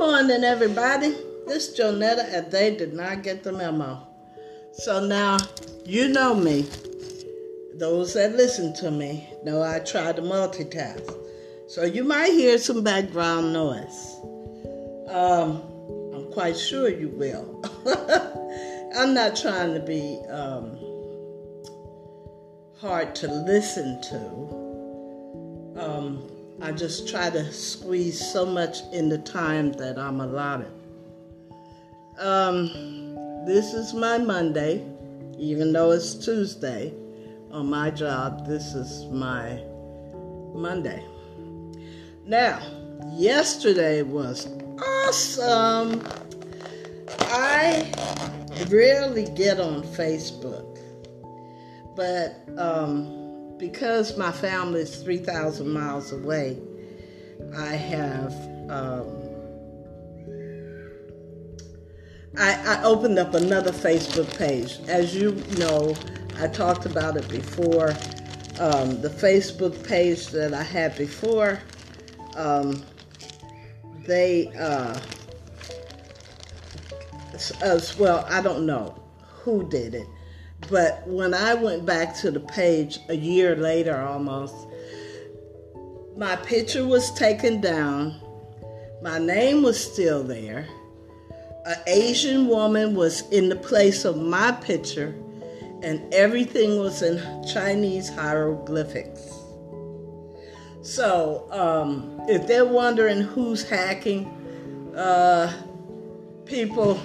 morning, everybody. This is Jonetta, and they did not get the memo. So now, you know me. Those that listen to me know I try to multitask. So you might hear some background noise. Um, I'm quite sure you will. I'm not trying to be um, hard to listen to. Um, I just try to squeeze so much in the time that I'm allotted. Um, this is my Monday, even though it's Tuesday. On my job, this is my Monday. Now, yesterday was awesome. I rarely get on Facebook, but um, because my family is 3,000 miles away, I have. Um, I, I opened up another Facebook page. As you know, I talked about it before. Um, the Facebook page that I had before, um, they, uh, as well, I don't know who did it, but when I went back to the page a year later almost, my picture was taken down. My name was still there. An Asian woman was in the place of my picture, and everything was in Chinese hieroglyphics. So, um, if they're wondering who's hacking, uh, people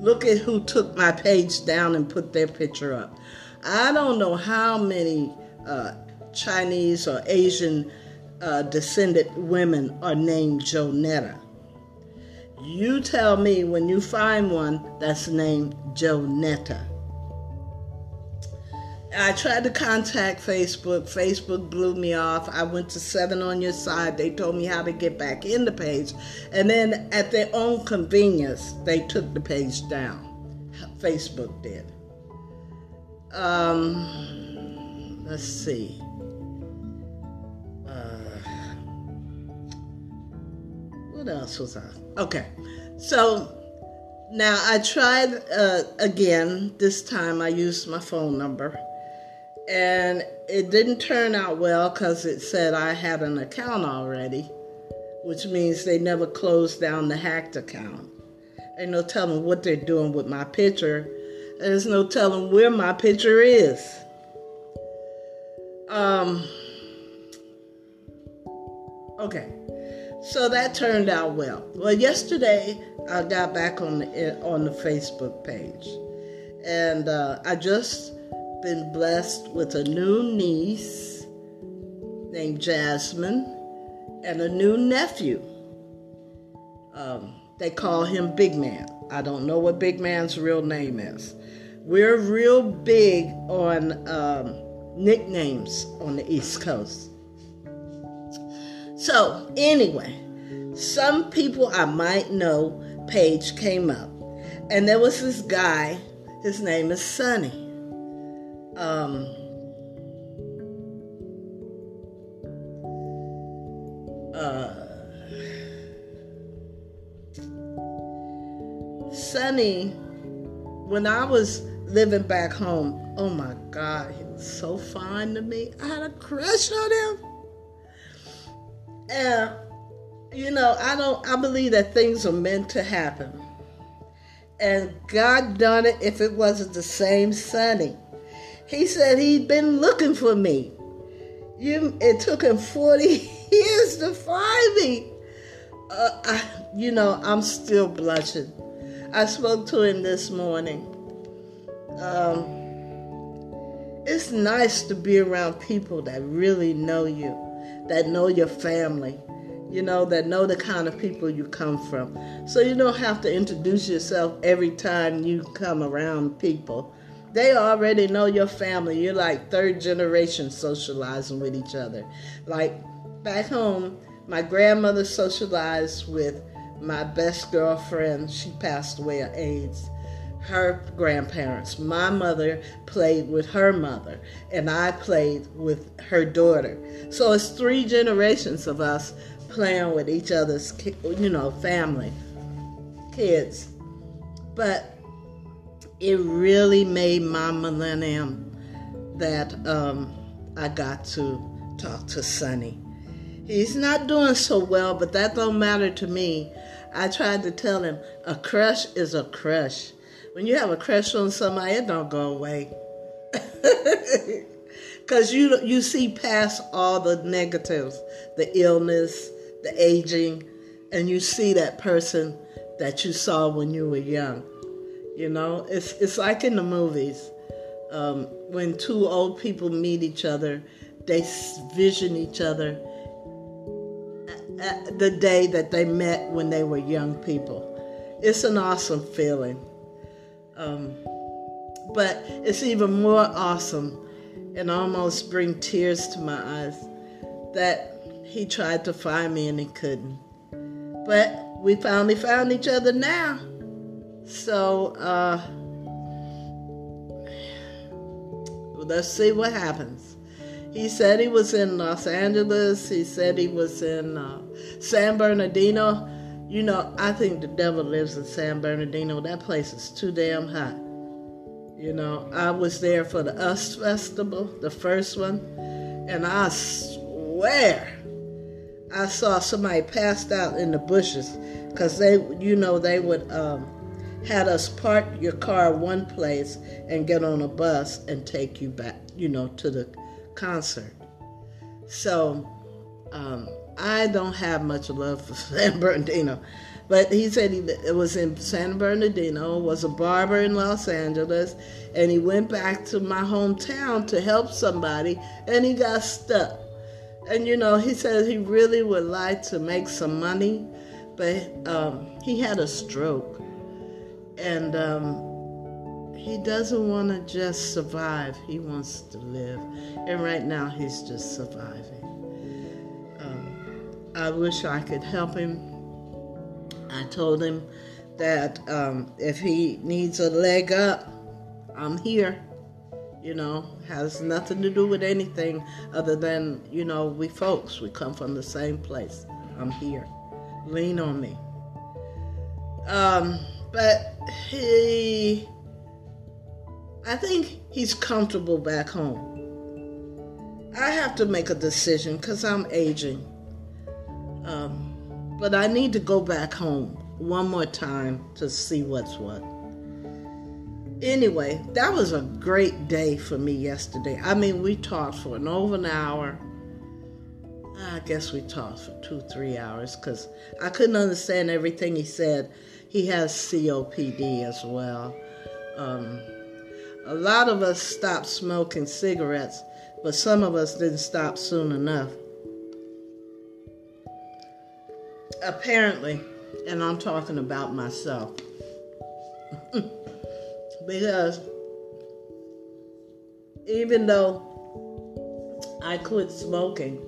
Look at who took my page down and put their picture up. I don't know how many uh, Chinese or Asian uh, descended women are named Jonetta. You tell me when you find one that's named Jonetta. I tried to contact Facebook. Facebook blew me off. I went to Seven on Your Side. They told me how to get back in the page. And then at their own convenience, they took the page down. Facebook did. Um, let's see. Uh, what else was I? Okay. So now I tried uh, again. This time I used my phone number and it didn't turn out well because it said I had an account already, which means they never closed down the hacked account. Ain't no telling what they're doing with my picture. There's no telling where my picture is. Um. Okay, so that turned out well. Well, yesterday I got back on the on the Facebook page, and uh, I just been blessed with a new niece named Jasmine and a new nephew. Um, they call him Big Man. I don't know what Big Man's real name is. We're real big on um, nicknames on the East Coast. So, anyway, some people I might know, page came up, and there was this guy, his name is Sonny um, uh, Sonny, when I was living back home, oh my God, he was so fine to me. I had a crush on him. And, you know, I don't, I believe that things are meant to happen. And God done it if it wasn't the same Sonny. He said he'd been looking for me. You, it took him 40 years to find me. Uh, I, you know, I'm still blushing. I spoke to him this morning. Um, it's nice to be around people that really know you, that know your family, you know, that know the kind of people you come from. So you don't have to introduce yourself every time you come around people. They already know your family. You're like third generation socializing with each other. Like back home, my grandmother socialized with my best girlfriend. She passed away of AIDS. Her grandparents. My mother played with her mother, and I played with her daughter. So it's three generations of us playing with each other's, you know, family, kids. But it really made my millennium that um, I got to talk to Sonny. He's not doing so well, but that don't matter to me. I tried to tell him a crush is a crush. When you have a crush on somebody, it don't go away. Cause you you see past all the negatives, the illness, the aging, and you see that person that you saw when you were young. You know, it's it's like in the movies um, when two old people meet each other, they vision each other the day that they met when they were young people. It's an awesome feeling. Um, but it's even more awesome and almost bring tears to my eyes that he tried to find me and he couldn't. But we finally found each other now. So, uh, let's see what happens. He said he was in Los Angeles. He said he was in uh, San Bernardino. You know, I think the devil lives in San Bernardino. That place is too damn hot. You know, I was there for the US Festival, the first one, and I swear I saw somebody passed out in the bushes because they, you know, they would um, had us park your car one place and get on a bus and take you back, you know, to the concert. So um, I don't have much love for San Bernardino. But he said he it was in San Bernardino, was a barber in Los Angeles, and he went back to my hometown to help somebody, and he got stuck. And you know, he said he really would like to make some money, but um, he had a stroke, and um, he doesn't want to just survive. He wants to live, and right now he's just surviving. Um, I wish I could help him I told him that um, if he needs a leg up, I'm here. You know, has nothing to do with anything other than, you know, we folks, we come from the same place. I'm here. Lean on me. Um, but he, I think he's comfortable back home. I have to make a decision because I'm aging. Um, but I need to go back home one more time to see what's what. Anyway, that was a great day for me yesterday. I mean, we talked for an over an hour. I guess we talked for two, three hours because I couldn't understand everything he said. He has COPD as well. Um, a lot of us stopped smoking cigarettes, but some of us didn't stop soon enough. apparently, and I'm talking about myself, because even though I quit smoking,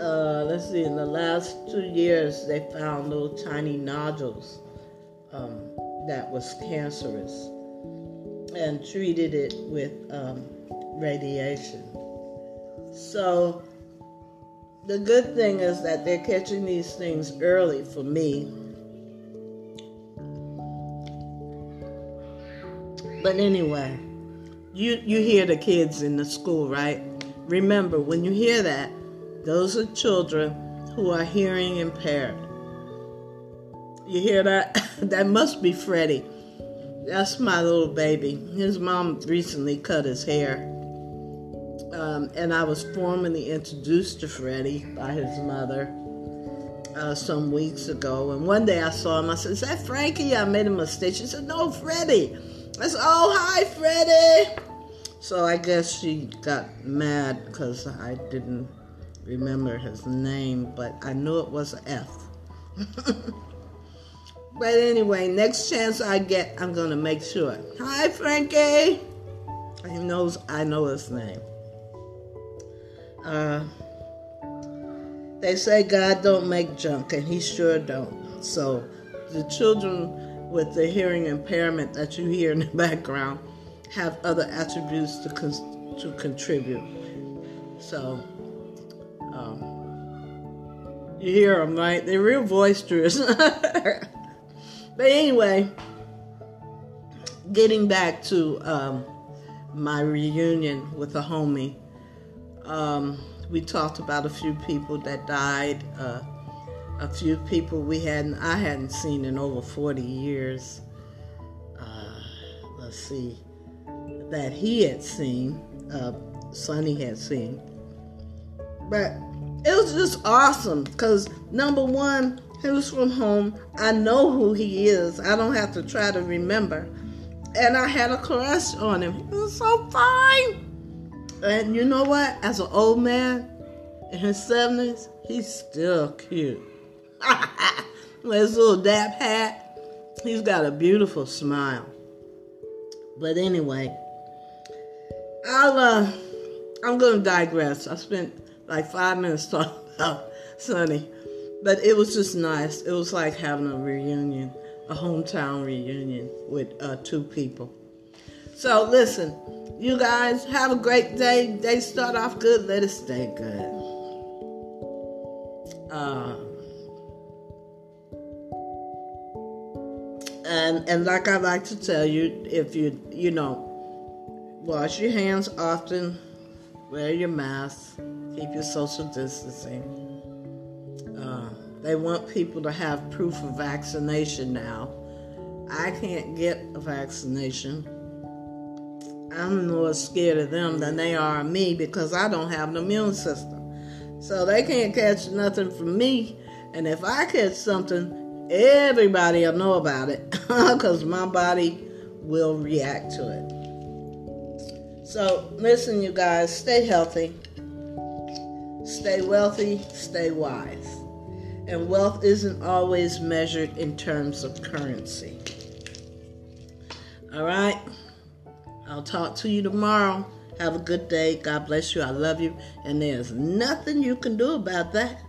uh, let's see, in the last two years, they found little tiny nodules um, that was cancerous and treated it with um, radiation. So the good thing is that they're catching these things early for me. But anyway, you you hear the kids in the school, right? Remember, when you hear that, those are children who are hearing impaired. You hear that? that must be Freddie. That's my little baby. His mom recently cut his hair um, and I was formally introduced to Freddie by his mother uh, some weeks ago. And one day I saw him. I said, "Is that Frankie?" I made a mistake. She said, "No, Freddie." I said, "Oh, hi, Freddie." So I guess she got mad because I didn't remember his name, but I knew it was F. but anyway, next chance I get, I'm gonna make sure. Hi, Frankie. He knows I know his name. Uh, they say God don't make junk, and He sure don't. So the children with the hearing impairment that you hear in the background have other attributes to con- to contribute. So um, You hear them, right? They're real boisterous. but anyway, getting back to um, my reunion with a homie, um, we talked about a few people that died, uh, a few people we hadn't, I hadn't seen in over 40 years. Uh, let's see, that he had seen, uh, Sonny had seen. But it was just awesome because number one, he was from home. I know who he is. I don't have to try to remember. And I had a crush on him. He was so fine. And you know what? As an old man in his 70s, he's still cute. With his little dap hat, he's got a beautiful smile. But anyway, I'll uh, I'm gonna digress. I spent like five minutes talking about Sonny, but it was just nice. It was like having a reunion, a hometown reunion with uh, two people. So listen, you guys have a great day. Day start off good. Let it stay good. Uh, and and like I like to tell you, if you you know, wash your hands often, wear your mask, keep your social distancing. They want people to have proof of vaccination now. I can't get a vaccination. I'm more scared of them than they are of me because I don't have an immune system. So they can't catch nothing from me. And if I catch something, everybody will know about it because my body will react to it. So, listen, you guys, stay healthy, stay wealthy, stay wise. And wealth isn't always measured in terms of currency. All right? I'll talk to you tomorrow. Have a good day. God bless you. I love you. And there's nothing you can do about that.